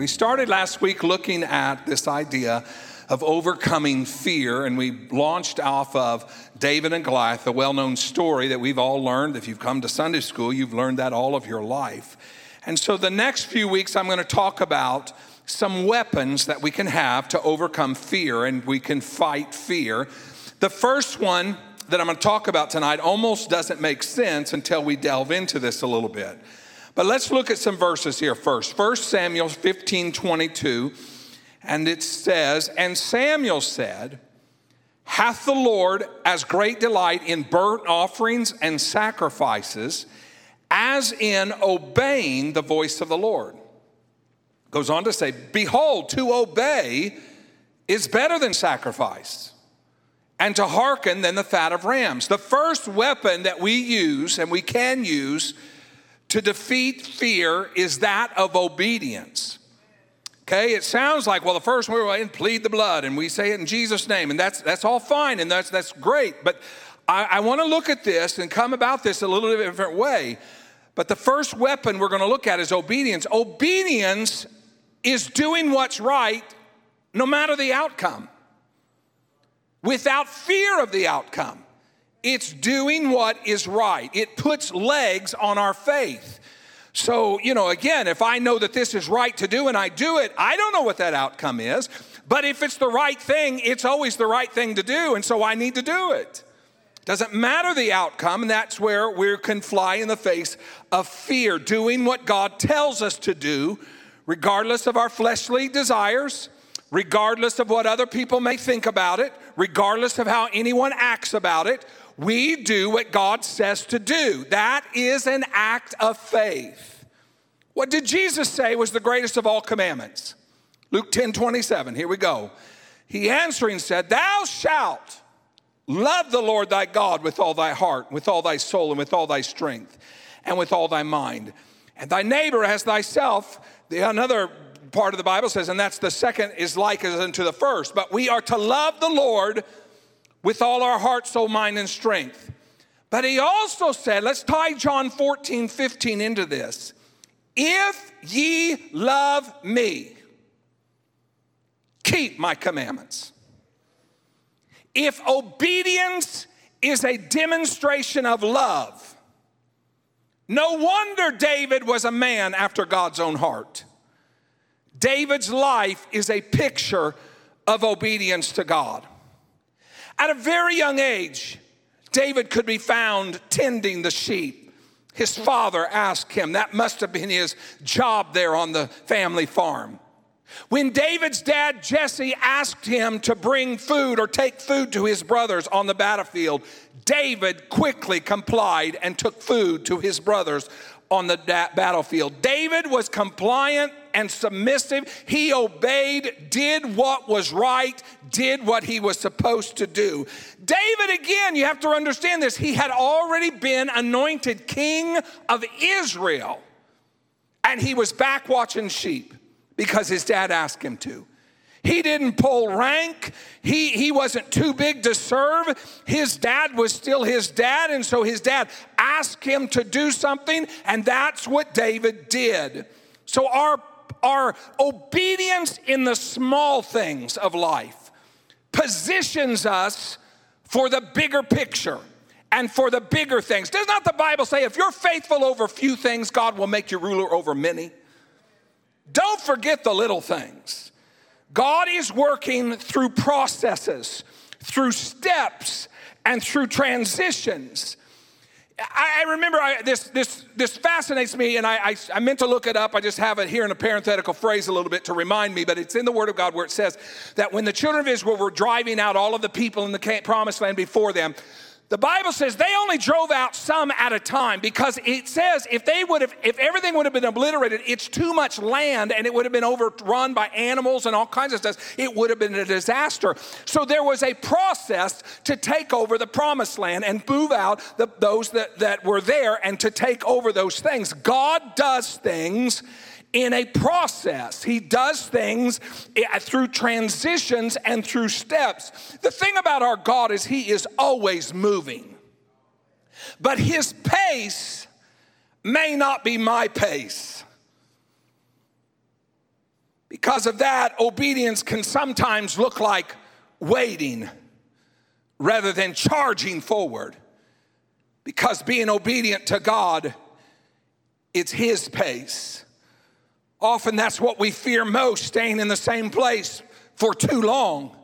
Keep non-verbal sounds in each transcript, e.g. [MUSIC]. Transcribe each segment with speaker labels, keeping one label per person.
Speaker 1: We started last week looking at this idea of overcoming fear, and we launched off of David and Goliath, the well known story that we've all learned. If you've come to Sunday school, you've learned that all of your life. And so the next few weeks, I'm going to talk about some weapons that we can have to overcome fear and we can fight fear. The first one that I'm going to talk about tonight almost doesn't make sense until we delve into this a little bit. But let's look at some verses here first. 1 Samuel 15 22, and it says, And Samuel said, Hath the Lord as great delight in burnt offerings and sacrifices as in obeying the voice of the Lord? Goes on to say, Behold, to obey is better than sacrifice, and to hearken than the fat of rams. The first weapon that we use and we can use to defeat fear is that of obedience. Okay, it sounds like, well, the first one we plead the blood, and we say it in Jesus' name, and that's that's all fine, and that's that's great. But I, I want to look at this and come about this a little different way. But the first weapon we're going to look at is obedience. Obedience is doing what's right no matter the outcome, without fear of the outcome. It's doing what is right. It puts legs on our faith. So, you know, again, if I know that this is right to do and I do it, I don't know what that outcome is. But if it's the right thing, it's always the right thing to do. And so I need to do it. Doesn't matter the outcome, and that's where we can fly in the face of fear, doing what God tells us to do regardless of our fleshly desires, regardless of what other people may think about it, regardless of how anyone acts about it, we do what God says to do. That is an act of faith. What did Jesus say was the greatest of all commandments? Luke 10 27. Here we go. He answering said, Thou shalt love the Lord thy God with all thy heart, with all thy soul, and with all thy strength, and with all thy mind. And thy neighbor as thyself. The, another part of the Bible says, and that's the second is like as unto the first. But we are to love the Lord with all our heart, soul, mind, and strength. But he also said, let's tie John 14, 15 into this. If ye love me, keep my commandments. If obedience is a demonstration of love, no wonder David was a man after God's own heart. David's life is a picture of obedience to God. At a very young age, David could be found tending the sheep. His father asked him, that must have been his job there on the family farm. When David's dad Jesse asked him to bring food or take food to his brothers on the battlefield, David quickly complied and took food to his brothers on the battlefield. David was compliant and submissive. He obeyed, did what was right, did what he was supposed to do. David, again, you have to understand this, he had already been anointed king of Israel, and he was back watching sheep because his dad asked him to. He didn't pull rank. He, he wasn't too big to serve. His dad was still his dad, and so his dad asked him to do something, and that's what David did. So, our, our obedience in the small things of life positions us for the bigger picture and for the bigger things. Does not the Bible say if you're faithful over few things, God will make you ruler over many? Don't forget the little things. God is working through processes, through steps, and through transitions. I, remember I, this, this, this fascinates me, and I, I, I, meant to look it up. I just have it here in a parenthetical phrase a little bit to remind me, but it's in the Word of God where it says that when the children of Israel were driving out all of the people in the promised land before them, the Bible says they only drove out some at a time because it says if they would have, if everything would have been obliterated, it's too much land and it would have been overrun by animals and all kinds of stuff. It would have been a disaster. So there was a process to take over the promised land and move out the, those that, that were there and to take over those things. God does things in a process. He does things eh, through transitions and through steps. The thing about our God is He is always moving, but His pace may not be my pace. because of that, obedience can sometimes look like waiting rather than charging forward. Because being obedient to God, it's His pace. Often that's what we fear most, staying in the same place for too long.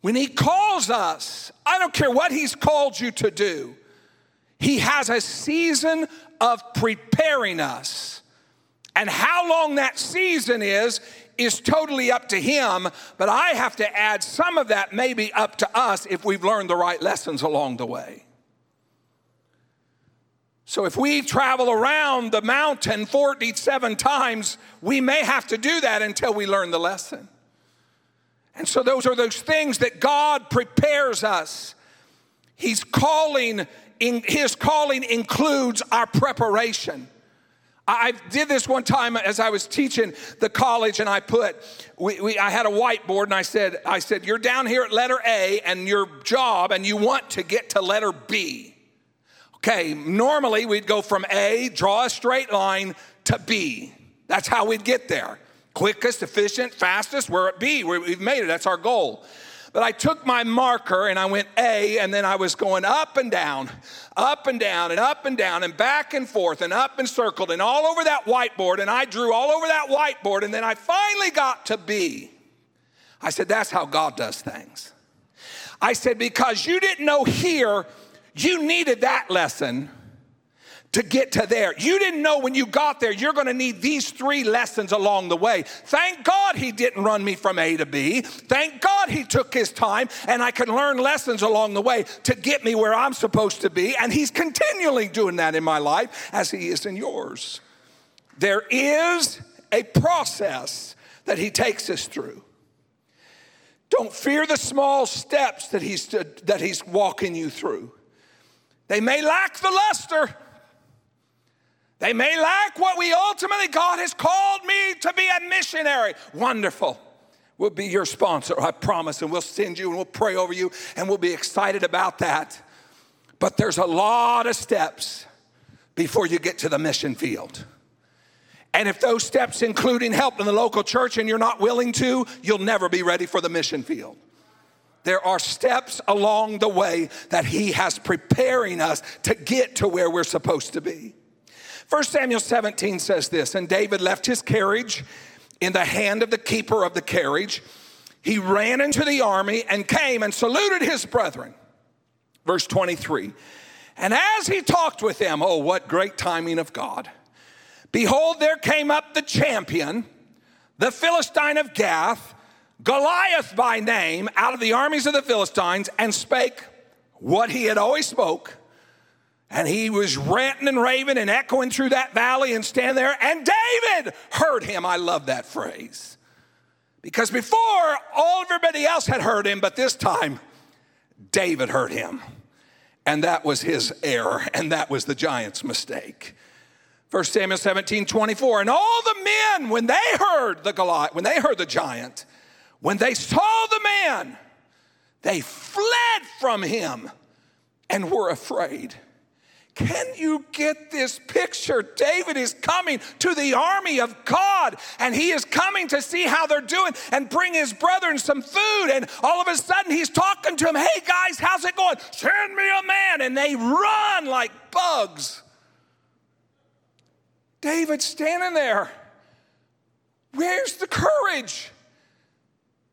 Speaker 1: When He calls us, I don't care what He's called you to do, He has a season of preparing us. And how long that season is, is totally up to Him, but I have to add some of that maybe up to us if we've learned the right lessons along the way. So if we travel around the mountain 47 times, we may have to do that until we learn the lesson. And so those are those things that God prepares us. He's calling, in, his calling includes our preparation. I did this one time as I was teaching the college, and I put, we, we, I had a whiteboard, and I said, I said, you're down here at letter A, and your job, and you want to get to letter B. Okay, normally we'd go from A, draw a straight line to B. That's how we'd get there. Quickest, efficient, fastest, we're at B. We've made it, that's our goal. But I took my marker and I went A, and then I was going up and down, up and down, and up and down, and back and forth, and up and circled, and all over that whiteboard. And I drew all over that whiteboard, and then I finally got to B. I said, That's how God does things. I said, Because you didn't know here you needed that lesson to get to there. You didn't know when you got there, you're gonna need these three lessons along the way. Thank God he didn't run me from A to B. Thank God he took his time and I can learn lessons along the way to get me where I'm supposed to be. And he's continually doing that in my life as he is in yours. There is a process that he takes us through. Don't fear the small steps that he's, that he's walking you through. They may lack the luster. They may lack what we ultimately, God has called me to be a missionary. Wonderful. We'll be your sponsor, I promise, and we'll send you and we'll pray over you and we'll be excited about that. But there's a lot of steps before you get to the mission field. And if those steps including help in the local church and you're not willing to, you'll never be ready for the mission field. There are steps along the way that He has preparing us to get to where we're supposed to be. 1 Samuel 17 says this And David left his carriage in the hand of the keeper of the carriage. He ran into the army and came and saluted his brethren. Verse 23 And as he talked with them, oh, what great timing of God! Behold, there came up the champion, the Philistine of Gath Goliath by name out of the armies of the Philistines and spake what he had always spoke. And he was ranting and raving and echoing through that valley and stand there. And David heard him. I love that phrase. Because before, all everybody else had heard him, but this time, David heard him. And that was his error, and that was the giant's mistake. 1 Samuel 17, 24. And all the men, when they heard the Goliath, when they heard the giant, when they saw the man, they fled from him and were afraid. Can you get this picture? David is coming to the army of God and he is coming to see how they're doing and bring his brethren some food. And all of a sudden he's talking to them, Hey guys, how's it going? Send me a man. And they run like bugs. David standing there. Where's the courage?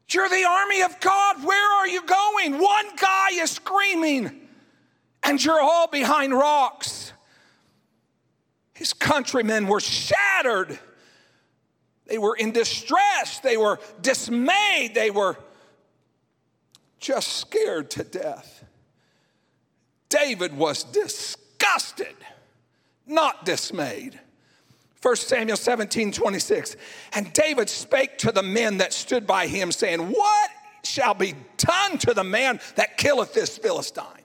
Speaker 1: You're the army of God. Where are you going? One guy is screaming, and you're all behind rocks. His countrymen were shattered. They were in distress. They were dismayed. They were just scared to death. David was disgusted, not dismayed. 1 Samuel 17, 26. And David spake to the men that stood by him, saying, What shall be done to the man that killeth this Philistine?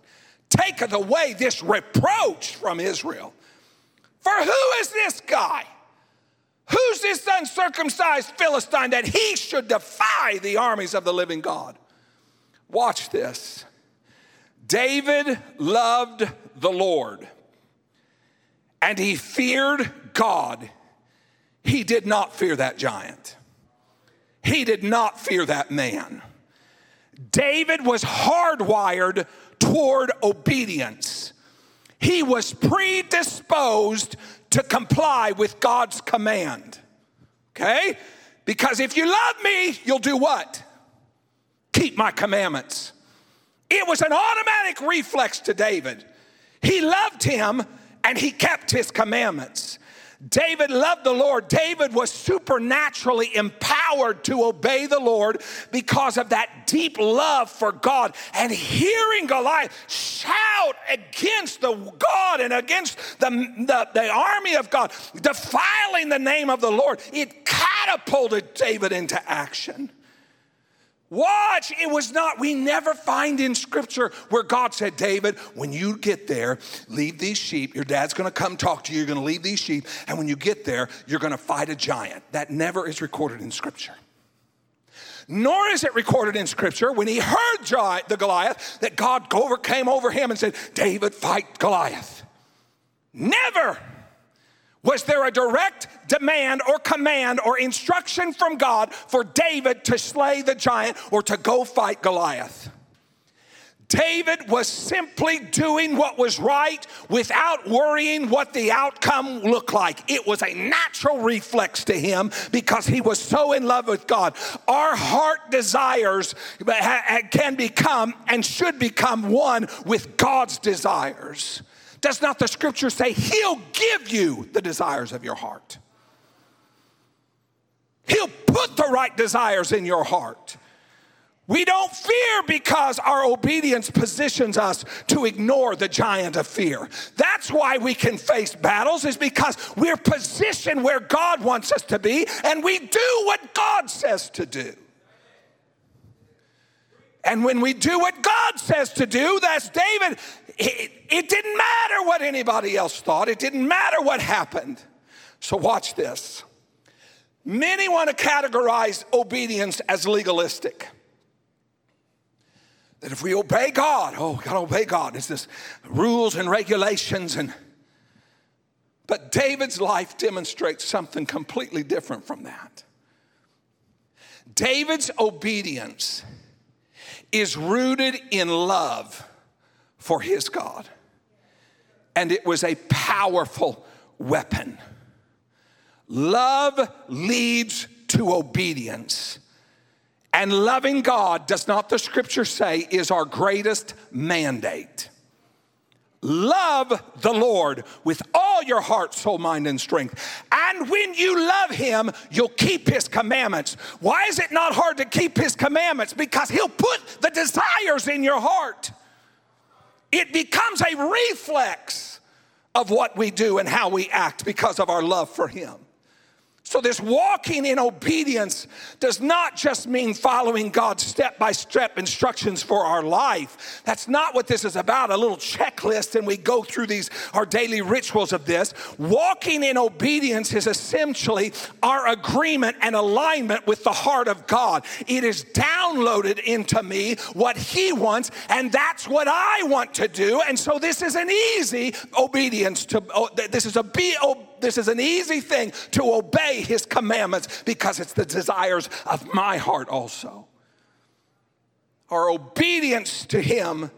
Speaker 1: Taketh away this reproach from Israel. For who is this guy? Who's this uncircumcised Philistine that he should defy the armies of the living God? Watch this. David loved the Lord and he feared God. He did not fear that giant. he did not fear that man. David was hardwired toward obedience. He was predisposed to comply with God's command. Okay? Because if you love me, you'll do what? Keep my commandments. It was an automatic reflex to David. He loved him and he kept his commandments. David loved the Lord. David was supernaturally empowered to obey the Lord because of that deep love for God. And hearing Goliath shout against the God and against the, the, the army of God, defiling the name of the Lord, it catapulted David into action. Watch, it was not, we never find in scripture where God said, David, when you get there, leave these sheep. Your dad's gonna come talk to you. You're gonna leave these sheep. And when you get there, you're gonna fight a giant. That never is recorded in scripture. Nor is it recorded in scripture when he heard the Goliath that God overcame over him and said, David, fight Goliath. Never. Was there a direct demand or command or instruction from God for David to slay the giant or to go fight Goliath? David was simply doing what was right without worrying what the outcome looked like. It was a natural reflex to him because he was so in love with God. Our heart desires can become and should become one with God's desires. Does not the scripture say he'll give you the desires of your heart? He'll put the right desires in your heart. We don't fear because our obedience positions us to ignore the giant of fear. That's why we can face battles, is because we're positioned where God wants us to be and we do what God says to do. And when we do what God says to do, that's David, it, it, didn't matter what anybody else thought, it didn't matter what happened. So, watch this. Many want to categorize obedience as legalistic. That if we obey God, oh, gotta obey God. It's this rules and regulations and but David's life demonstrates something completely different from that. David's obedience is rooted in love for his God. And it was a powerful weapon. Love leads to obedience. And loving God, does not the scripture say, is our greatest mandate. Love the Lord with all your heart, soul, mind, and strength. And when you love Him, you'll keep His commandments. Why is it not hard to keep His commandments? Because He'll put the desires in your heart. It becomes a reflex of what we do and how we act because of our love for Him. So, this walking in obedience does not just mean following God's step by step instructions for our life. That's not what this is about, a little checklist, and we go through these, our daily rituals of this. Walking in obedience is essentially our agreement and alignment with the heart of God. It is downloaded into me what He wants, and that's what I want to do. And so, this is an easy obedience to, oh, this is a be obedience this is an easy thing to obey his commandments because it's the desires of my heart also. Our obedience to him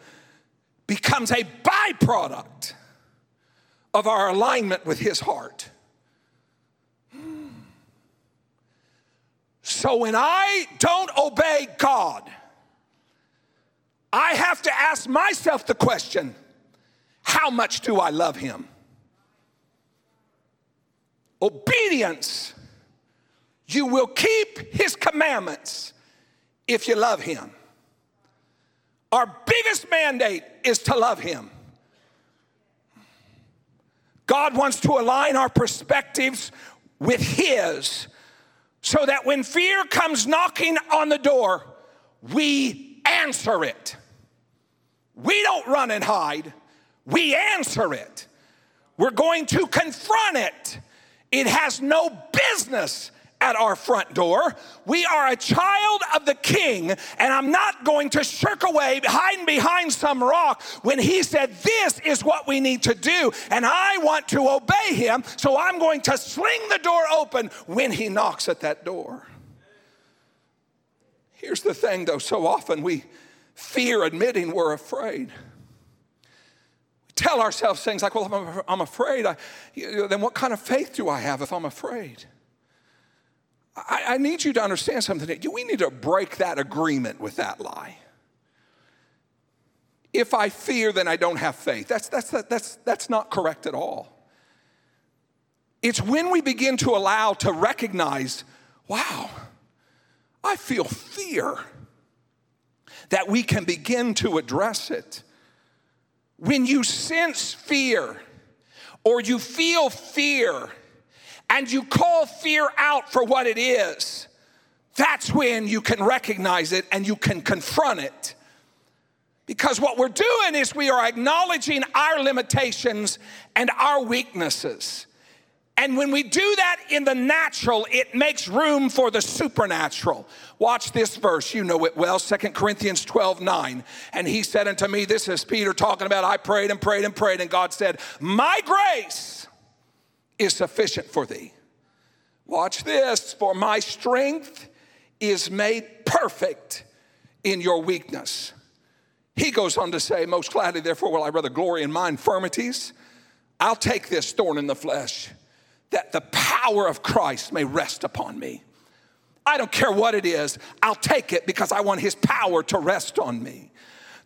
Speaker 1: becomes a byproduct of our alignment with his heart. Hmm. So when I don't obey God, I have to ask myself the question how much do I love him? Obedience, you will keep his commandments if you love him. Our biggest mandate is to love him. God wants to align our perspectives with his so that when fear comes knocking on the door, we answer it. We don't run and hide, we answer it. We're going to confront it it has no business at our front door. We are a child of the king, and I'm not going to shirk away, hiding behind some rock when he said, This is what we need to do, and I want to obey him, so I'm going to sling the door open when he knocks at that door. Here's the thing though, so often we fear admitting we're afraid. Tell ourselves things like, well, I'm afraid. I, then what kind of faith do I have if I'm afraid? I, I need you to understand something. We need to break that agreement with that lie. If I fear, then I don't have faith. That's, that's, that's, that's not correct at all. It's when we begin to allow to recognize, wow, I feel fear, that we can begin to address it. When you sense fear or you feel fear and you call fear out for what it is, that's when you can recognize it and you can confront it. Because what we're doing is we are acknowledging our limitations and our weaknesses. And when we do that in the natural, it makes room for the supernatural. Watch this verse, you know it well, Second Corinthians 12 9. And he said unto me, This is Peter talking about, I prayed and prayed and prayed, and God said, My grace is sufficient for thee. Watch this, for my strength is made perfect in your weakness. He goes on to say, Most gladly, therefore, will I rather glory in my infirmities. I'll take this thorn in the flesh that the power of Christ may rest upon me. I don't care what it is, I'll take it because I want His power to rest on me.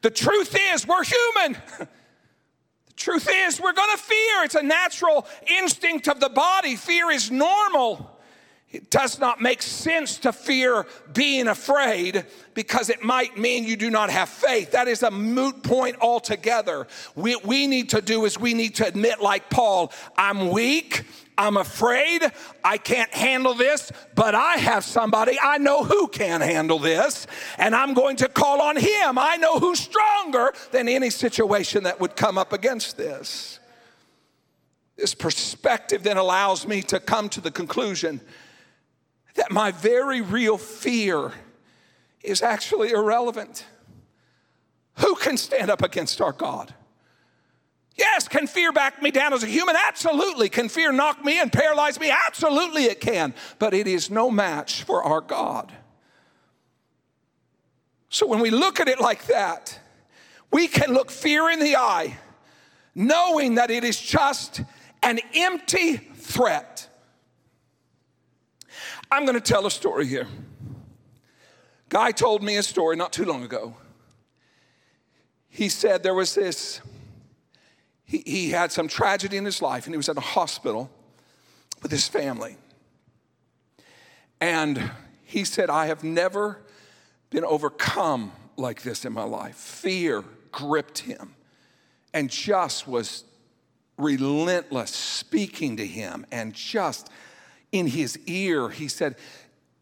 Speaker 1: The truth is, we're human. [LAUGHS] the truth is, we're gonna fear. It's a natural instinct of the body. Fear is normal. It does not make sense to fear being afraid because it might mean you do not have faith. That is a moot point altogether. What we need to do is we need to admit, like Paul, I'm weak, I'm afraid, I can't handle this, but I have somebody I know who can handle this, and I'm going to call on him. I know who's stronger than any situation that would come up against this. This perspective then allows me to come to the conclusion that my very real fear is actually irrelevant. Who can stand up against our God? Yes, can fear back me down as a human? Absolutely. Can fear knock me and paralyze me? Absolutely, it can. But it is no match for our God. So when we look at it like that, we can look fear in the eye, knowing that it is just an empty threat. I'm going to tell a story here. Guy told me a story not too long ago. He said there was this, he, he had some tragedy in his life and he was at a hospital with his family. And he said, I have never been overcome like this in my life. Fear gripped him and just was relentless, speaking to him and just in his ear, he said,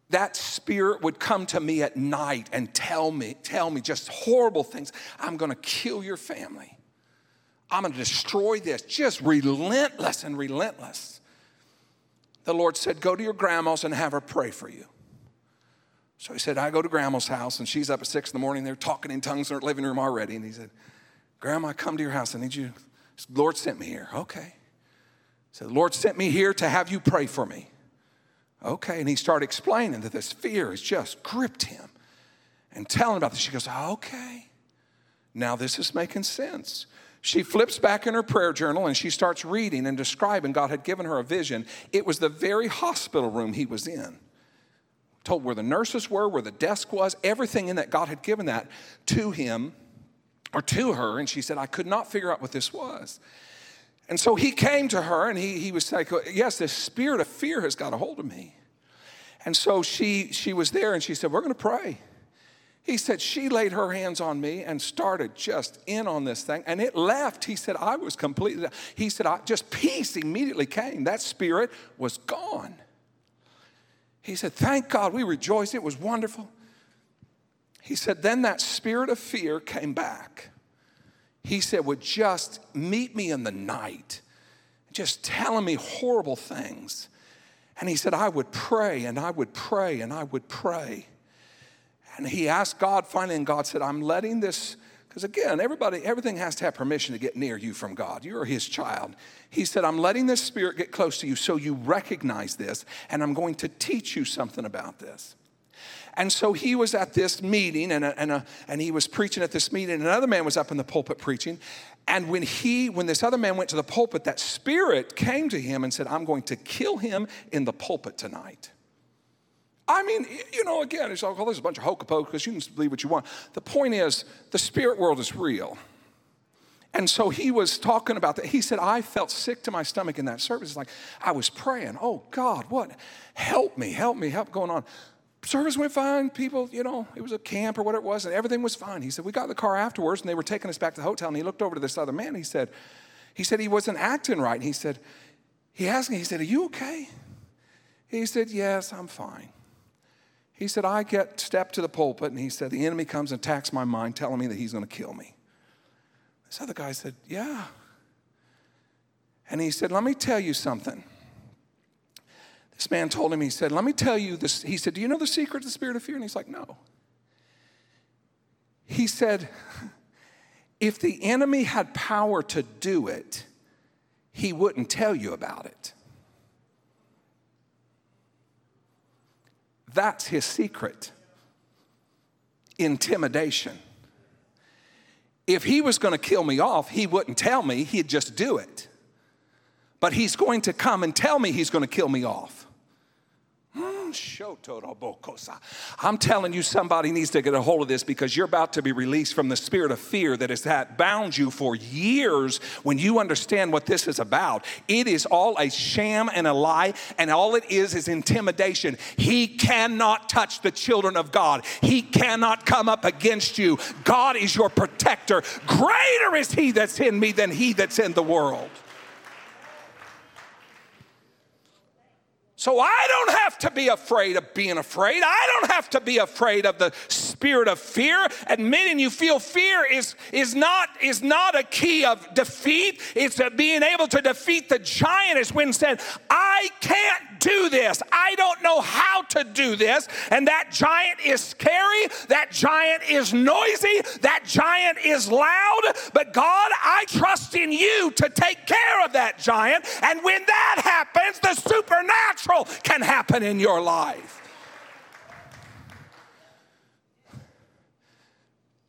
Speaker 1: that spirit would come to me at night and tell me, tell me just horrible things. I'm gonna kill your family. I'm gonna destroy this. Just relentless and relentless. The Lord said, Go to your grandma's and have her pray for you. So he said, I go to grandma's house and she's up at six in the morning. They're talking in tongues in her living room already. And he said, Grandma, come to your house. I need you. Lord sent me here. Okay. He said, Lord sent me here to have you pray for me. Okay. And he started explaining that this fear has just gripped him and telling about this. She goes, Okay. Now this is making sense. She flips back in her prayer journal and she starts reading and describing God had given her a vision. It was the very hospital room he was in. Told where the nurses were, where the desk was, everything in that God had given that to him or to her. And she said, I could not figure out what this was. And so he came to her and he, he was like, Yes, this spirit of fear has got a hold of me. And so she, she was there and she said, We're going to pray. He said, She laid her hands on me and started just in on this thing. And it left. He said, I was completely, he said, I, just peace immediately came. That spirit was gone. He said, Thank God, we rejoiced. It was wonderful. He said, Then that spirit of fear came back he said, would just meet me in the night, just telling me horrible things. And he said, I would pray and I would pray and I would pray. And he asked God finally, and God said, I'm letting this, because again, everybody, everything has to have permission to get near you from God. You're his child. He said, I'm letting this spirit get close to you so you recognize this, and I'm going to teach you something about this. And so he was at this meeting and, a, and, a, and he was preaching at this meeting. And another man was up in the pulpit preaching. And when he, when this other man went to the pulpit, that spirit came to him and said, I'm going to kill him in the pulpit tonight. I mean, you know, again, it's all, oh, there's a bunch of hocus pocus. You can believe what you want. The point is, the spirit world is real. And so he was talking about that. He said, I felt sick to my stomach in that service. It's like I was praying, oh God, what? Help me, help me, help going on. Service went fine. People, you know, it was a camp or whatever it was, and everything was fine. He said, We got in the car afterwards, and they were taking us back to the hotel. And he looked over to this other man. He said, He said he wasn't acting right. And he said, He asked me, he said, Are you okay? He said, Yes, I'm fine. He said, I get stepped to the pulpit, and he said, The enemy comes and attacks my mind, telling me that he's going to kill me. This other guy said, Yeah. And he said, Let me tell you something. This man told him, he said, Let me tell you this. He said, Do you know the secret of the spirit of fear? And he's like, No. He said, [LAUGHS] If the enemy had power to do it, he wouldn't tell you about it. That's his secret intimidation. If he was going to kill me off, he wouldn't tell me, he'd just do it. But he's going to come and tell me he's going to kill me off. Hmm, I'm telling you, somebody needs to get a hold of this because you're about to be released from the spirit of fear that has had bound you for years when you understand what this is about. It is all a sham and a lie, and all it is is intimidation. He cannot touch the children of God, He cannot come up against you. God is your protector. Greater is He that's in me than He that's in the world. So I don't have to be afraid of being afraid. I don't have to be afraid of the spirit of fear. Admitting you feel fear is, is, not, is not a key of defeat. It's being able to defeat the giant, as Wynn said, I can't do this. I don't know how to do this. And that giant is scary. That giant is noisy. That giant is loud. But God, I trust in you to take care of that giant. And when that happens, the supernatural can happen in your life.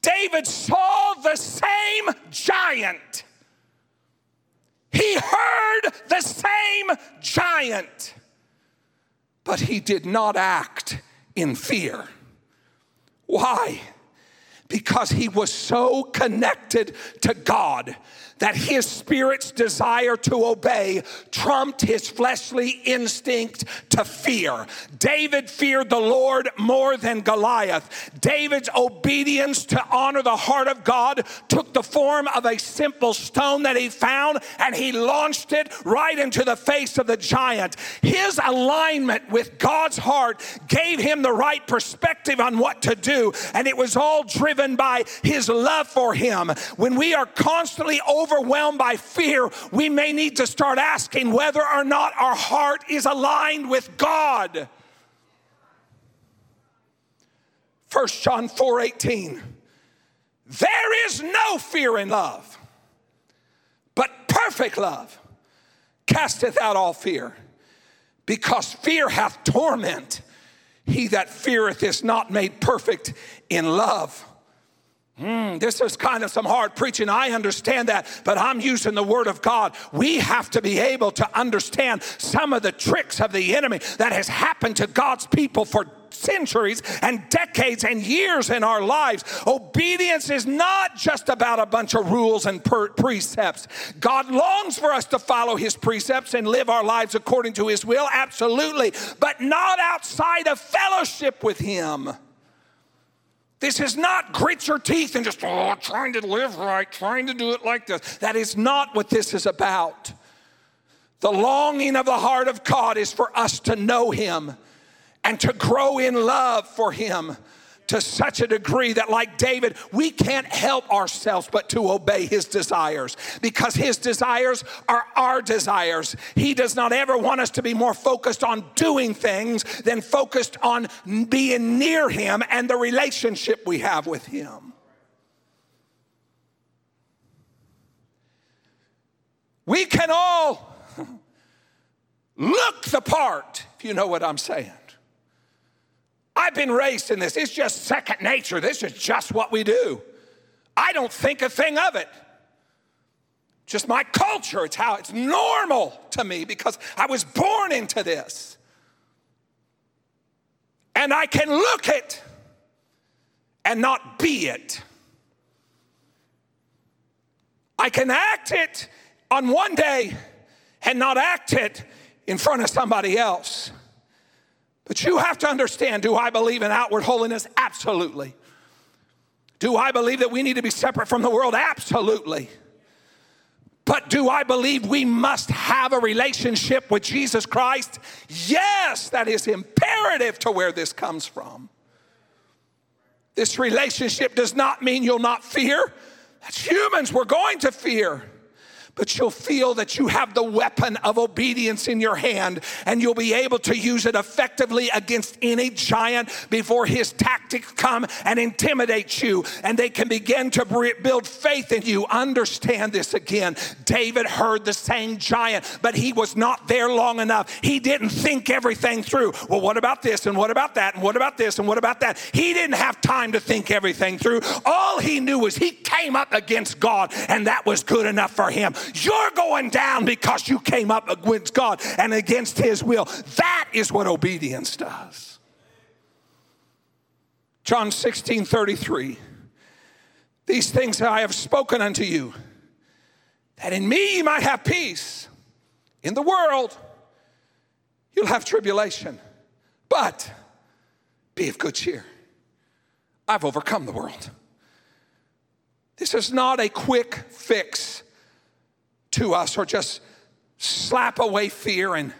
Speaker 1: David saw the same giant. He heard the same giant but he did not act in fear. Why? Because he was so connected to God that his spirit's desire to obey trumped his fleshly instinct to fear. David feared the Lord more than Goliath. David's obedience to honor the heart of God took the form of a simple stone that he found and he launched it right into the face of the giant. His alignment with God's heart gave him the right perspective on what to do, and it was all driven by his love for him. When we are constantly overwhelmed by fear, we may need to start asking whether or not our heart is aligned with God. 1 John 4 18. There is no fear in love, but perfect love casteth out all fear, because fear hath torment. He that feareth is not made perfect in love. Mm, this is kind of some hard preaching. I understand that, but I'm using the word of God. We have to be able to understand some of the tricks of the enemy that has happened to God's people for centuries and decades and years in our lives. Obedience is not just about a bunch of rules and per- precepts. God longs for us to follow his precepts and live our lives according to his will, absolutely, but not outside of fellowship with him. This is not grit your teeth and just, oh, trying to live right, trying to do it like this. That is not what this is about. The longing of the heart of God is for us to know Him and to grow in love for Him to such a degree that, like David, we can't help ourselves but to obey his desires because his desires are our desires. He does not ever want us to be more focused on doing things than focused on being near him and the relationship we have with him. We can all [LAUGHS] look the part, if you know what I'm saying. I've been raised in this. It's just second nature. This is just what we do. I don't think a thing of it. Just my culture, it's how it's normal to me because I was born into this. And I can look it and not be it. I can act it on one day and not act it in front of somebody else. But you have to understand do I believe in outward holiness? Absolutely. Do I believe that we need to be separate from the world? Absolutely. But do I believe we must have a relationship with Jesus Christ? Yes, that is imperative to where this comes from. This relationship does not mean you'll not fear. That's humans, we're going to fear but you'll feel that you have the weapon of obedience in your hand and you'll be able to use it effectively against any giant before his tactics come and intimidate you and they can begin to build faith in you. Understand this again. David heard the same giant, but he was not there long enough. He didn't think everything through. Well, what about this and what about that and what about this and what about that? He didn't have time to think everything through. All he knew was he came up against God and that was good enough for him. You're going down because you came up against God and against His will. That is what obedience does. John 16 33. These things I have spoken unto you, that in me you might have peace. In the world, you'll have tribulation, but be of good cheer. I've overcome the world. This is not a quick fix to us or just slap away fear and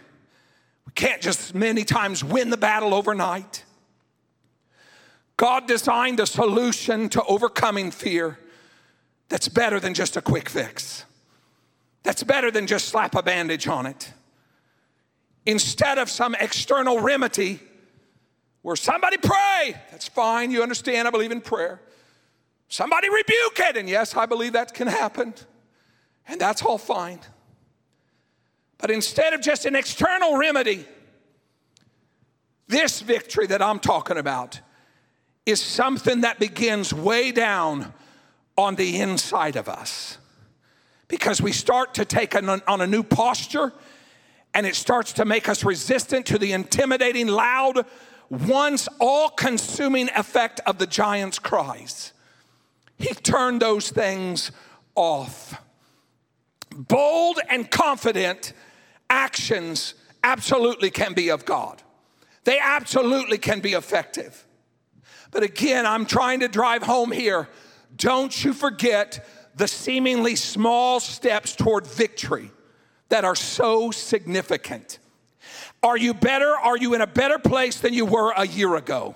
Speaker 1: we can't just many times win the battle overnight. God designed a solution to overcoming fear that's better than just a quick fix. That's better than just slap a bandage on it. Instead of some external remedy where somebody pray, that's fine, you understand, I believe in prayer. Somebody rebuke it, and yes, I believe that can happen. And that's all fine. But instead of just an external remedy, this victory that I'm talking about is something that begins way down on the inside of us. Because we start to take on a new posture and it starts to make us resistant to the intimidating, loud, once all consuming effect of the giant's cries. He turned those things off. Bold and confident actions absolutely can be of God. They absolutely can be effective. But again, I'm trying to drive home here. Don't you forget the seemingly small steps toward victory that are so significant. Are you better? Are you in a better place than you were a year ago?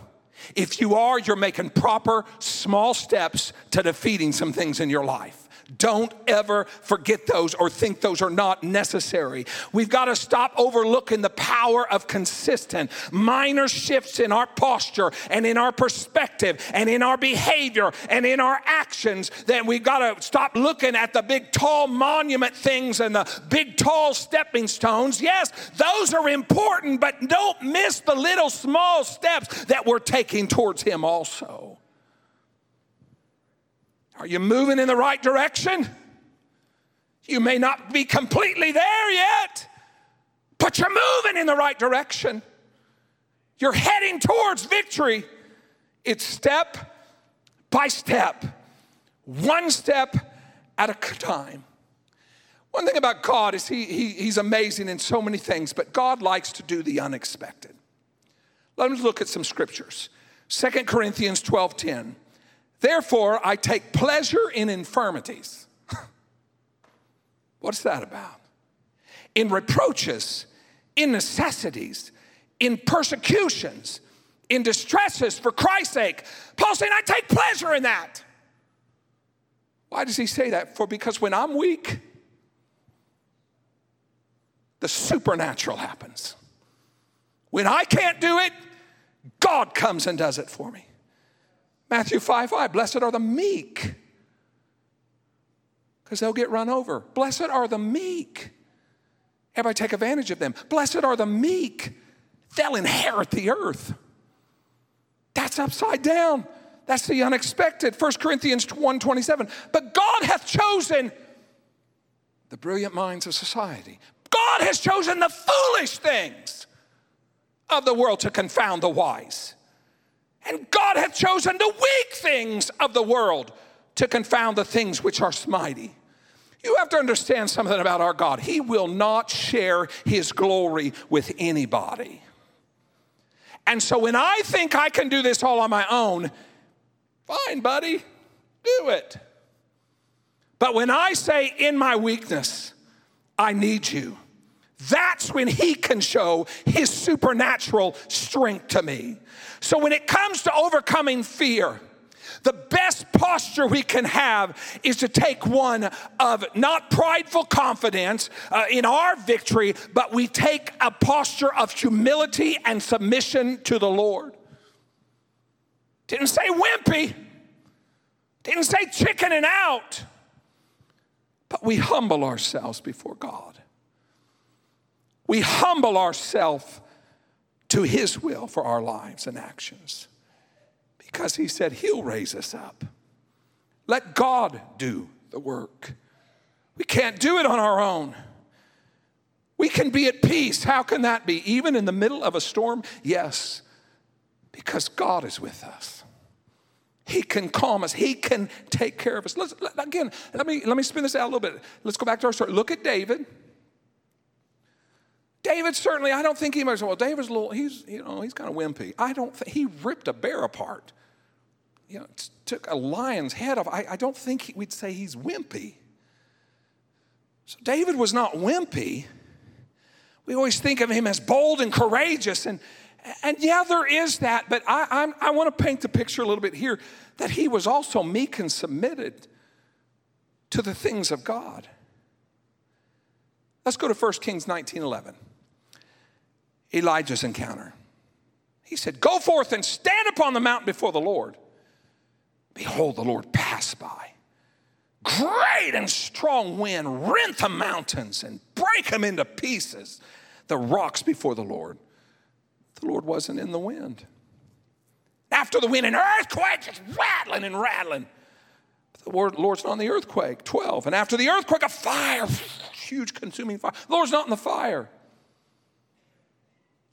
Speaker 1: If you are, you're making proper small steps to defeating some things in your life. Don't ever forget those or think those are not necessary. We've got to stop overlooking the power of consistent minor shifts in our posture and in our perspective and in our behavior and in our actions. Then we've got to stop looking at the big, tall monument things and the big, tall stepping stones. Yes, those are important, but don't miss the little, small steps that we're taking towards Him also. Are you moving in the right direction? You may not be completely there yet, but you're moving in the right direction. You're heading towards victory. It's step by step, one step at a time. One thing about God is he, he, He's amazing in so many things, but God likes to do the unexpected. Let us look at some scriptures. Second Corinthians 12 10. Therefore, I take pleasure in infirmities. [LAUGHS] What's that about? In reproaches, in necessities, in persecutions, in distresses for Christ's sake. Paul saying, I take pleasure in that. Why does he say that? For because when I'm weak, the supernatural happens. When I can't do it, God comes and does it for me. Matthew 5 5, blessed are the meek, because they'll get run over. Blessed are the meek. Everybody take advantage of them. Blessed are the meek, they'll inherit the earth. That's upside down. That's the unexpected. 1 Corinthians 1 27. But God hath chosen the brilliant minds of society. God has chosen the foolish things of the world to confound the wise. And God hath chosen the weak things of the world to confound the things which are mighty. You have to understand something about our God. He will not share his glory with anybody. And so when I think I can do this all on my own, fine, buddy, do it. But when I say in my weakness, I need you, that's when he can show his supernatural strength to me. So when it comes to overcoming fear, the best posture we can have is to take one of not prideful confidence uh, in our victory, but we take a posture of humility and submission to the Lord. Didn't say wimpy, didn't say chickening out, but we humble ourselves before God. We humble ourselves to His will for our lives and actions. Because he said he'll raise us up. Let God do the work. We can't do it on our own. We can be at peace. How can that be? Even in the middle of a storm? Yes, because God is with us. He can calm us. He can take care of us. Let's, again, let me, let me spin this out a little bit. Let's go back to our story. Look at David. David certainly, I don't think he was, well, David's a little, he's, you know, he's kind of wimpy. I don't think, he ripped a bear apart you know, took a lion's head off. I, I don't think he, we'd say he's wimpy. So David was not wimpy. We always think of him as bold and courageous, and, and yeah, there is that, but I, I'm, I want to paint the picture a little bit here that he was also meek and submitted to the things of God. Let's go to 1 Kings 19 11. Elijah's encounter. He said, Go forth and stand upon the mountain before the Lord. Behold, the Lord passed by. Great and strong wind rent the mountains and break them into pieces, the rocks before the Lord. The Lord wasn't in the wind. After the wind, an earthquake just rattling and rattling. The Lord's not in the earthquake. 12. And after the earthquake, a fire, huge consuming fire. The Lord's not in the fire.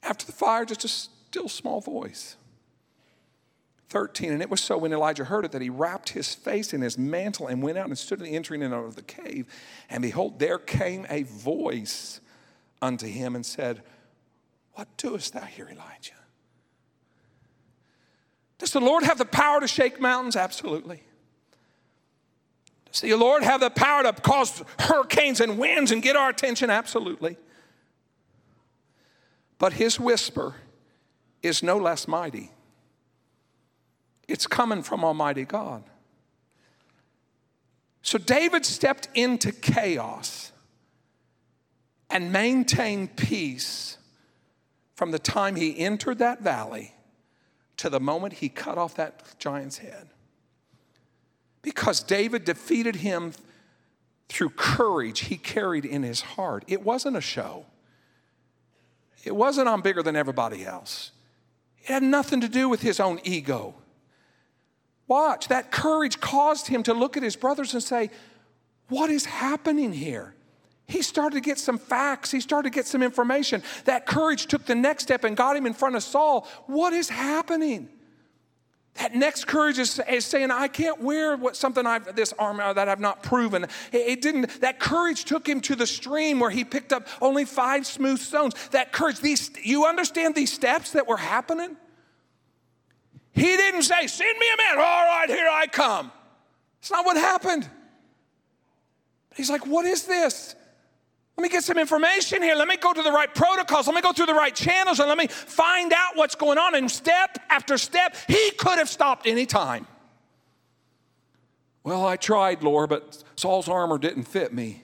Speaker 1: After the fire, just a still small voice. 13. And it was so when Elijah heard it that he wrapped his face in his mantle and went out and stood in the entering in of the cave. And behold, there came a voice unto him and said, What doest thou here, Elijah? Does the Lord have the power to shake mountains? Absolutely. Does the Lord have the power to cause hurricanes and winds and get our attention? Absolutely. But his whisper is no less mighty. It's coming from Almighty God. So David stepped into chaos and maintained peace from the time he entered that valley to the moment he cut off that giant's head. Because David defeated him through courage he carried in his heart. It wasn't a show, it wasn't I'm bigger than everybody else. It had nothing to do with his own ego. Watch, that courage caused him to look at his brothers and say, What is happening here? He started to get some facts. He started to get some information. That courage took the next step and got him in front of Saul. What is happening? That next courage is, is saying, I can't wear what something I've this armor that I've not proven. It, it, didn't, that courage took him to the stream where he picked up only five smooth stones. That courage, these you understand these steps that were happening? He didn't say, Send me a man. All right, here I come. It's not what happened. He's like, What is this? Let me get some information here. Let me go to the right protocols. Let me go through the right channels and let me find out what's going on. And step after step, he could have stopped any time. Well, I tried, Lord, but Saul's armor didn't fit me.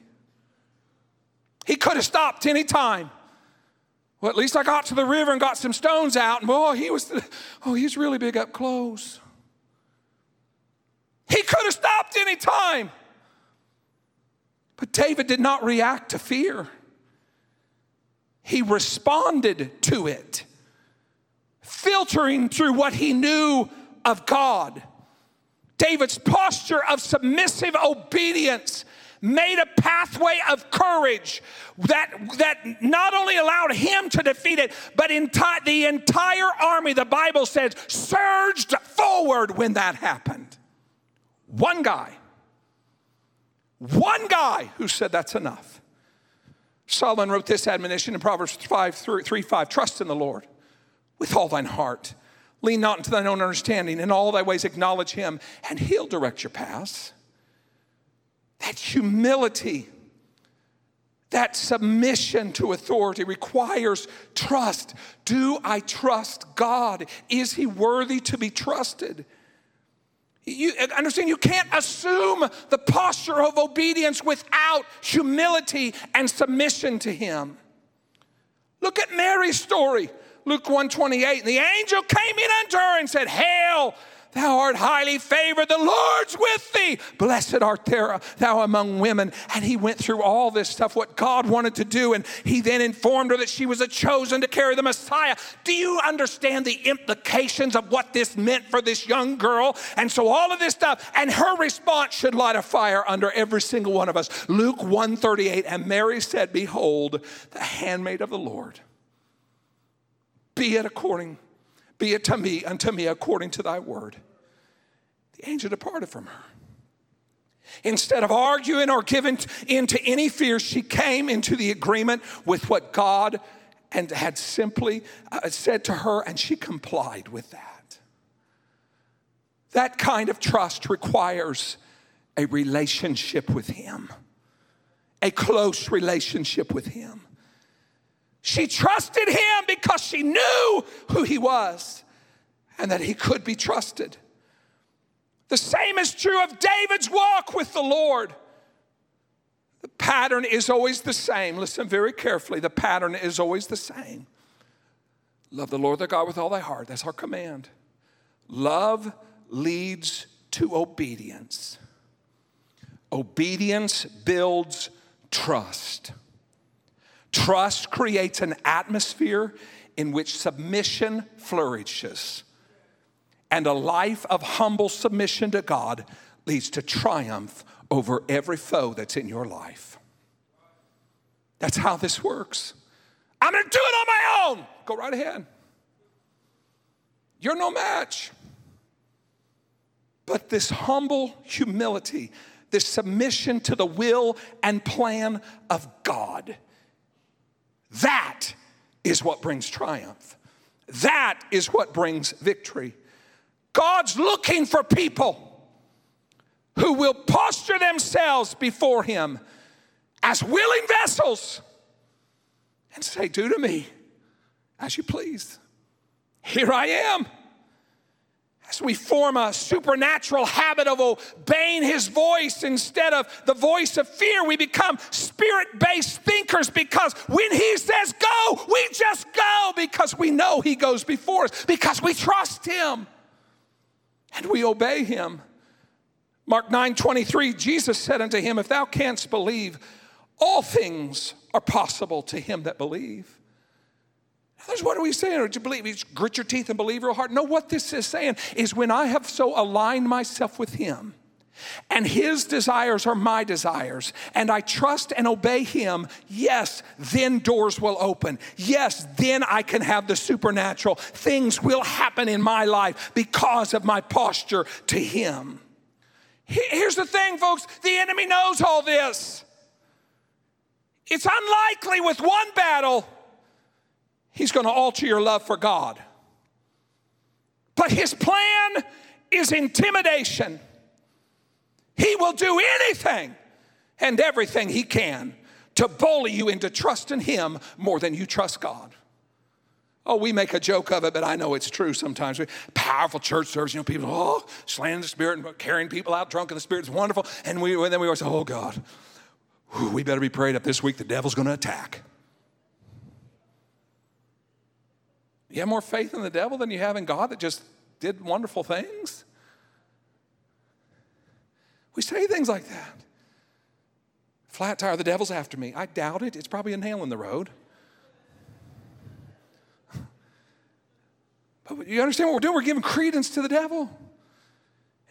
Speaker 1: He could have stopped any time. Well, at least I got to the river and got some stones out, and boy, he was, oh, he's really big up close. He could have stopped any time. But David did not react to fear, he responded to it. filtering through what he knew of God. David's posture of submissive obedience made a pathway of courage that, that not only allowed him to defeat it, but enti- the entire army, the Bible says, surged forward when that happened. One guy, one guy who said that's enough. Solomon wrote this admonition in Proverbs 5 3 5 Trust in the Lord with all thine heart. Lean not into thine own understanding. In all thy ways acknowledge him, and he'll direct your paths. That humility, that submission to authority requires trust. Do I trust God? Is he worthy to be trusted? You understand, you can't assume the posture of obedience without humility and submission to Him. Look at Mary's story. Luke 128. And the angel came in unto her and said, Hail, Thou art highly favored. The Lord's with thee. Blessed art thou, thou among women. And he went through all this stuff, what God wanted to do. And he then informed her that she was a chosen to carry the Messiah. Do you understand the implications of what this meant for this young girl? And so all of this stuff, and her response should light a fire under every single one of us. Luke 138. And Mary said, Behold, the handmaid of the Lord. Be it according be it to me unto me according to thy word. The angel departed from her. Instead of arguing or giving into any fear, she came into the agreement with what God and had simply uh, said to her, and she complied with that. That kind of trust requires a relationship with Him, a close relationship with Him. She trusted him because she knew who he was and that he could be trusted. The same is true of David's walk with the Lord. The pattern is always the same. Listen very carefully. The pattern is always the same. Love the Lord thy God with all thy heart. That's our command. Love leads to obedience. Obedience builds trust. Trust creates an atmosphere in which submission flourishes. And a life of humble submission to God leads to triumph over every foe that's in your life. That's how this works. I'm gonna do it on my own. Go right ahead. You're no match. But this humble humility, this submission to the will and plan of God that is what brings triumph. That is what brings victory. God's looking for people who will posture themselves before Him as willing vessels and say, Do to me as you please. Here I am. As we form a supernatural habit of obeying his voice instead of the voice of fear, we become spirit based thinkers because when he says go, we just go because we know he goes before us, because we trust him and we obey him. Mark 9 23, Jesus said unto him, If thou canst believe, all things are possible to him that believe. Others, what are we saying? Or do you believe? You grit your teeth and believe real hard. No, what this is saying is when I have so aligned myself with Him, and His desires are my desires, and I trust and obey Him, yes, then doors will open. Yes, then I can have the supernatural. Things will happen in my life because of my posture to Him. Here's the thing, folks the enemy knows all this. It's unlikely with one battle he's going to alter your love for God. But his plan is intimidation. He will do anything and everything he can to bully you into trusting him more than you trust God. Oh, we make a joke of it, but I know it's true sometimes. We, Powerful church service, you know, people, oh, slaying the spirit and carrying people out drunk in the spirit is wonderful. And, we, and then we always say, oh, God, whew, we better be prayed up this week. The devil's going to attack. You have more faith in the devil than you have in God that just did wonderful things? We say things like that. Flat tire, the devil's after me. I doubt it. It's probably a nail in the road. But you understand what we're doing? We're giving credence to the devil.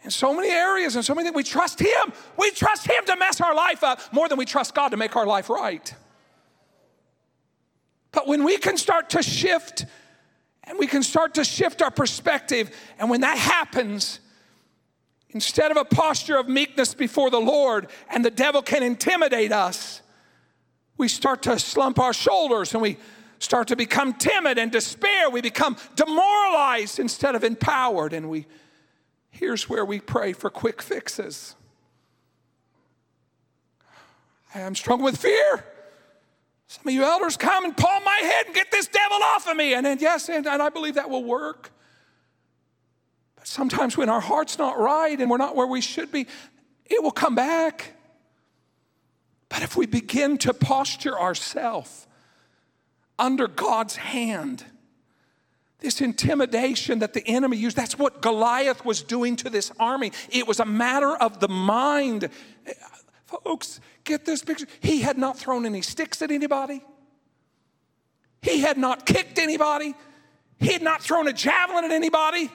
Speaker 1: In so many areas and so many things, we trust him. We trust him to mess our life up more than we trust God to make our life right. But when we can start to shift and we can start to shift our perspective, and when that happens, instead of a posture of meekness before the Lord and the devil can intimidate us, we start to slump our shoulders and we start to become timid and despair. We become demoralized instead of empowered. And we here's where we pray for quick fixes. I'm struggling with fear. Some of you elders come and palm my head and get this devil off of me. And then, yes, and, and I believe that will work. Sometimes when our heart's not right and we're not where we should be, it will come back. But if we begin to posture ourselves under God's hand, this intimidation that the enemy used, that's what Goliath was doing to this army. It was a matter of the mind. Folks, get this picture. He had not thrown any sticks at anybody, he had not kicked anybody, he had not thrown a javelin at anybody.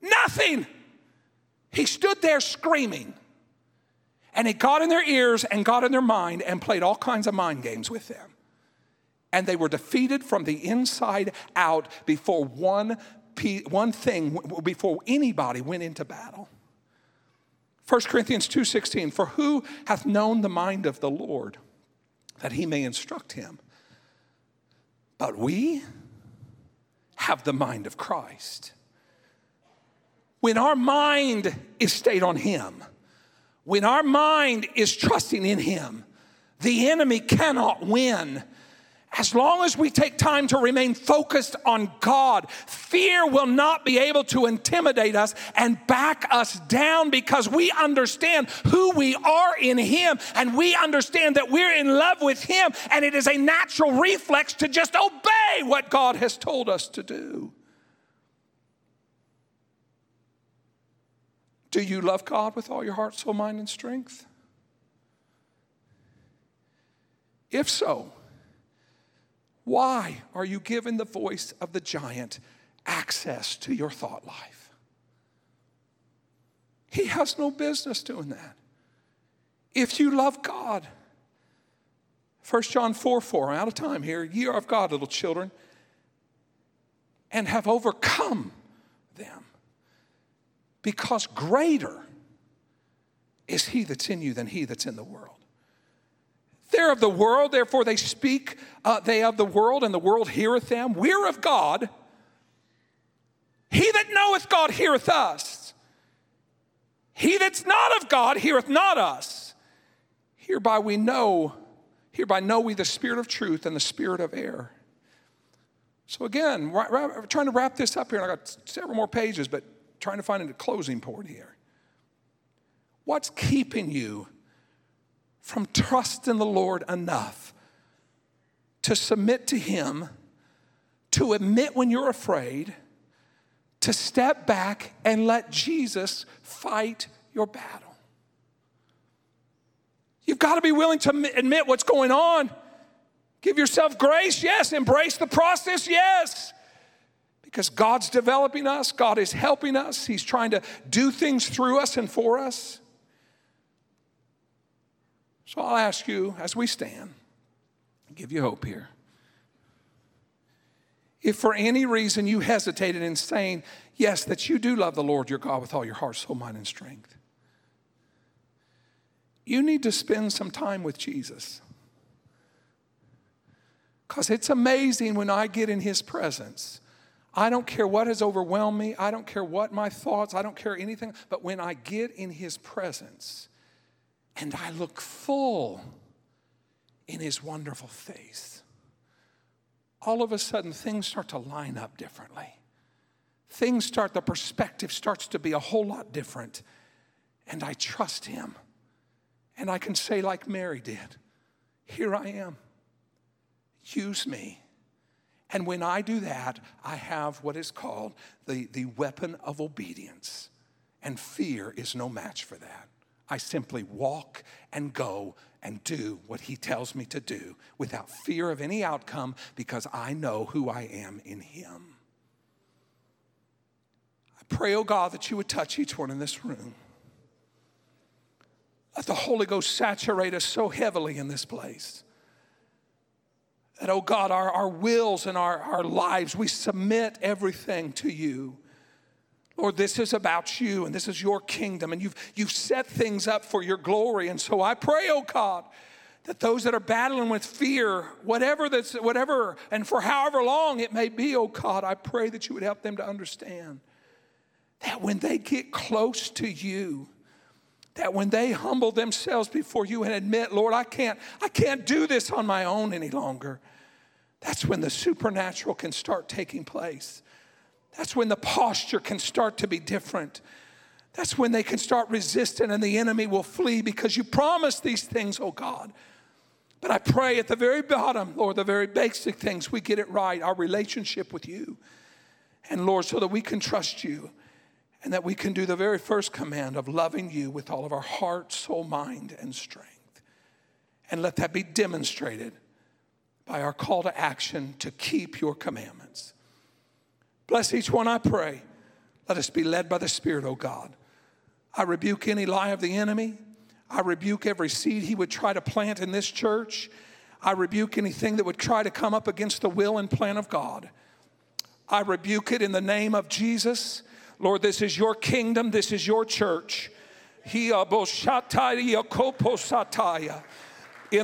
Speaker 1: Nothing. He stood there screaming. And it got in their ears and got in their mind and played all kinds of mind games with them. And they were defeated from the inside out before one, one thing, before anybody went into battle. 1 Corinthians 2:16 For who hath known the mind of the Lord that he may instruct him but we have the mind of Christ when our mind is stayed on him when our mind is trusting in him the enemy cannot win as long as we take time to remain focused on God, fear will not be able to intimidate us and back us down because we understand who we are in Him and we understand that we're in love with Him and it is a natural reflex to just obey what God has told us to do. Do you love God with all your heart, soul, mind, and strength? If so, why are you giving the voice of the giant access to your thought life? He has no business doing that. If you love God, 1 John 4 4, I'm out of time here. Ye are of God, little children, and have overcome them, because greater is he that's in you than he that's in the world. They're of the world, therefore they speak, uh, they of the world, and the world heareth them. We're of God. He that knoweth God heareth us. He that's not of God heareth not us. Hereby we know, hereby know we the spirit of truth and the spirit of error. So again, we're trying to wrap this up here, and I got several more pages, but trying to find a closing point here. What's keeping you from trusting the Lord enough to submit to Him, to admit when you're afraid, to step back and let Jesus fight your battle. You've got to be willing to admit what's going on. Give yourself grace, yes. Embrace the process, yes. Because God's developing us, God is helping us, He's trying to do things through us and for us. So I'll ask you as we stand, i give you hope here. If for any reason you hesitated in saying, yes, that you do love the Lord your God with all your heart, soul, mind, and strength, you need to spend some time with Jesus. Because it's amazing when I get in his presence. I don't care what has overwhelmed me. I don't care what my thoughts, I don't care anything. But when I get in his presence, and I look full in his wonderful face. All of a sudden, things start to line up differently. Things start, the perspective starts to be a whole lot different. And I trust him. And I can say, like Mary did, Here I am. Use me. And when I do that, I have what is called the, the weapon of obedience. And fear is no match for that. I simply walk and go and do what He tells me to do without fear of any outcome because I know who I am in Him. I pray, oh God, that you would touch each one in this room. Let the Holy Ghost saturate us so heavily in this place. That, oh God, our, our wills and our, our lives, we submit everything to you. Lord, this is about you and this is your kingdom, and you've, you've set things up for your glory. And so I pray, oh God, that those that are battling with fear, whatever that's whatever, and for however long it may be, oh God, I pray that you would help them to understand that when they get close to you, that when they humble themselves before you and admit, Lord, I can't, I can't do this on my own any longer, that's when the supernatural can start taking place. That's when the posture can start to be different. That's when they can start resisting and the enemy will flee because you promised these things, oh God. But I pray at the very bottom, Lord, the very basic things, we get it right, our relationship with you. And Lord, so that we can trust you and that we can do the very first command of loving you with all of our heart, soul, mind, and strength. And let that be demonstrated by our call to action to keep your commandments. Bless each one, I pray. Let us be led by the Spirit, O God. I rebuke any lie of the enemy. I rebuke every seed he would try to plant in this church. I rebuke anything that would try to come up against the will and plan of God. I rebuke it in the name of Jesus. Lord, this is your kingdom, this is your church. In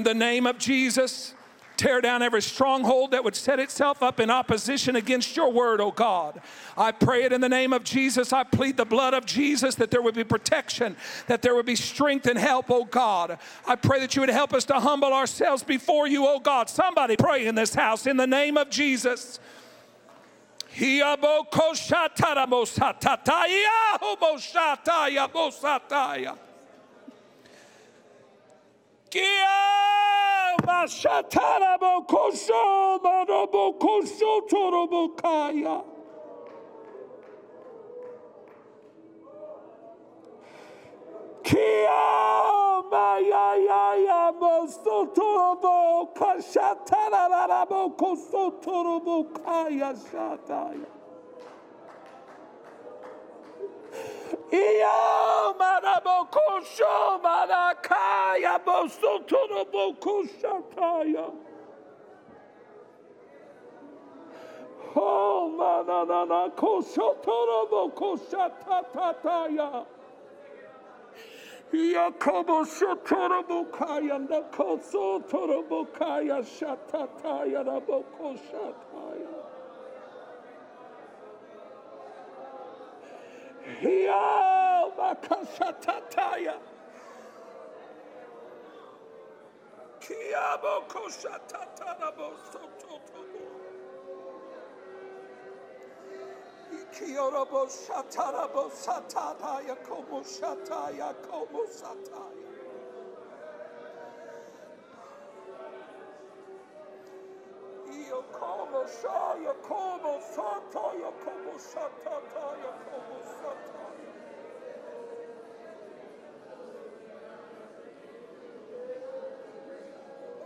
Speaker 1: the name of Jesus, Tear down every stronghold that would set itself up in opposition against your word, oh God. I pray it in the name of Jesus. I plead the blood of Jesus that there would be protection, that there would be strength and help, oh God. I pray that you would help us to humble ourselves before you, oh God. Somebody pray in this house in the name of Jesus. Mashatarabo Kosho Marobo Kosho Torobo Kaya. Kia Maya Yaya Mosto Torobo Kashatarabo Koso Torobo Kaya Shataya. Iyo marabokosho marakaya bosotoro bokoshataya. Oh manana kosotoro bokoshatataya. Yakobo shotoro bokaya nakoso toro bokaya shatataya rabokoshataya. Hiya Ikiorobo shatarabo sataya komo shataya komo sataya. Shaya como sataya como satataya como sataya.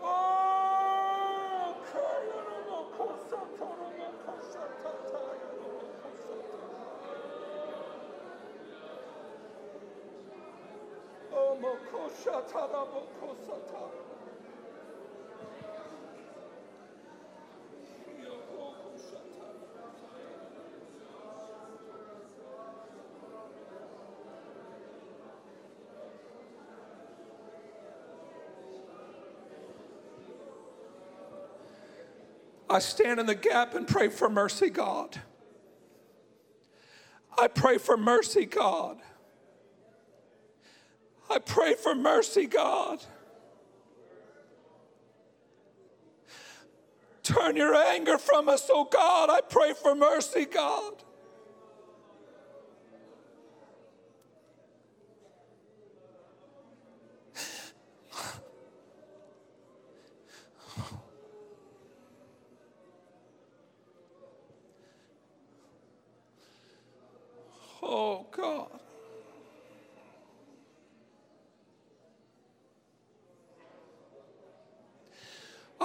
Speaker 1: Oh, kaya no kosatara no kosatataya no kosataya. Oh, mo kosatara mo kosatara. I stand in the gap and pray for mercy, God. I pray for mercy, God. I pray for mercy, God. Turn your anger from us, oh God. I pray for mercy, God. Oh God.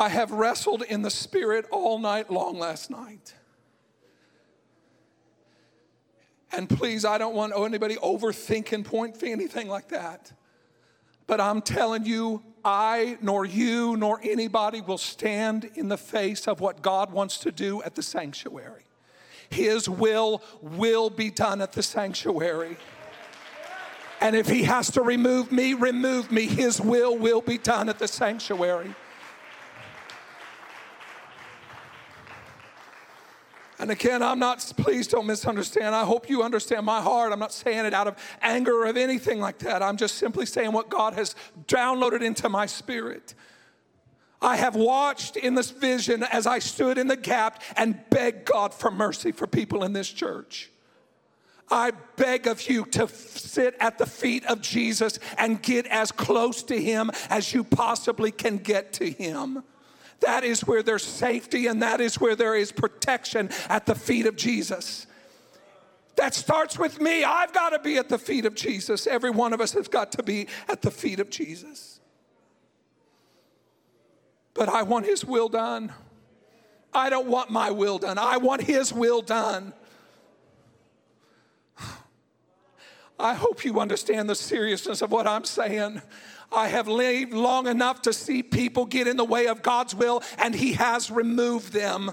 Speaker 1: I have wrestled in the Spirit all night long last night. And please, I don't want anybody overthinking, point for anything like that. But I'm telling you, I nor you nor anybody will stand in the face of what God wants to do at the sanctuary. His will will be done at the sanctuary. And if he has to remove me, remove me. His will will be done at the sanctuary. And again, I'm not, please don't misunderstand. I hope you understand my heart. I'm not saying it out of anger or of anything like that. I'm just simply saying what God has downloaded into my spirit. I have watched in this vision as I stood in the gap and begged God for mercy for people in this church. I beg of you to sit at the feet of Jesus and get as close to Him as you possibly can get to Him. That is where there's safety and that is where there is protection at the feet of Jesus. That starts with me. I've got to be at the feet of Jesus. Every one of us has got to be at the feet of Jesus. But I want His will done. I don't want my will done. I want His will done. I hope you understand the seriousness of what I'm saying. I have lived long enough to see people get in the way of God's will, and He has removed them.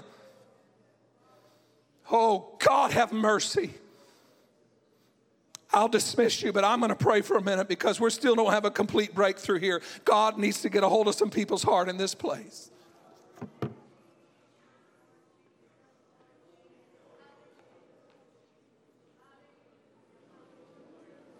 Speaker 1: Oh, God, have mercy. I'll dismiss you, but I'm going to pray for a minute because we still don't have a complete breakthrough here. God needs to get a hold of some people's heart in this place.